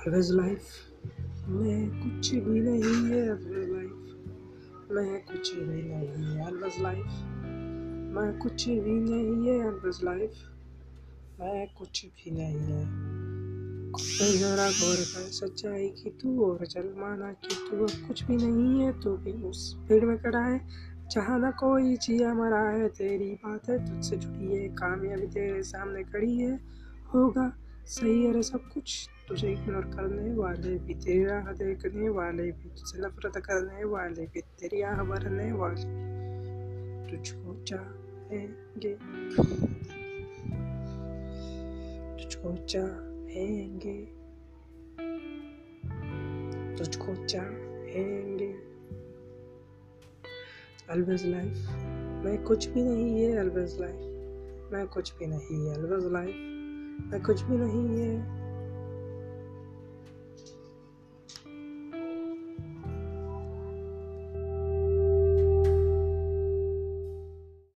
Always life मैं कुछ भी नहीं है अलवेज लाइफ मैं कुछ भी नहीं है अलवेज लाइफ मैं कुछ भी नहीं है अलवेज लाइफ मैं कुछ भी नहीं है। जरा गौर कर सच्चाई की तू और चल माना कि तू, अब कुछ भी नहीं है, तू भी उस भीड़ में खड़ा है, जहाँ ना कोई जिया मरा है, तेरी बात है, तुझसे जुड़ी है, कामयाबी तेरे सामने खड़ी है, होगा सही है सब कुछ करने वाले भी, तेरी राह देखने वाले भी नफरत करने वाले भी, तेरी आह भरने वाले तुझको चाहेंगे। तुझको चाहेंगे। तुझको चाहेंगे। अलवेज लाइफ मैं कुछ भी नहीं है अलवेज लाइफ मैं कुछ भी नहीं है अलवेज लाइफ मैं कुछ भी नहीं है।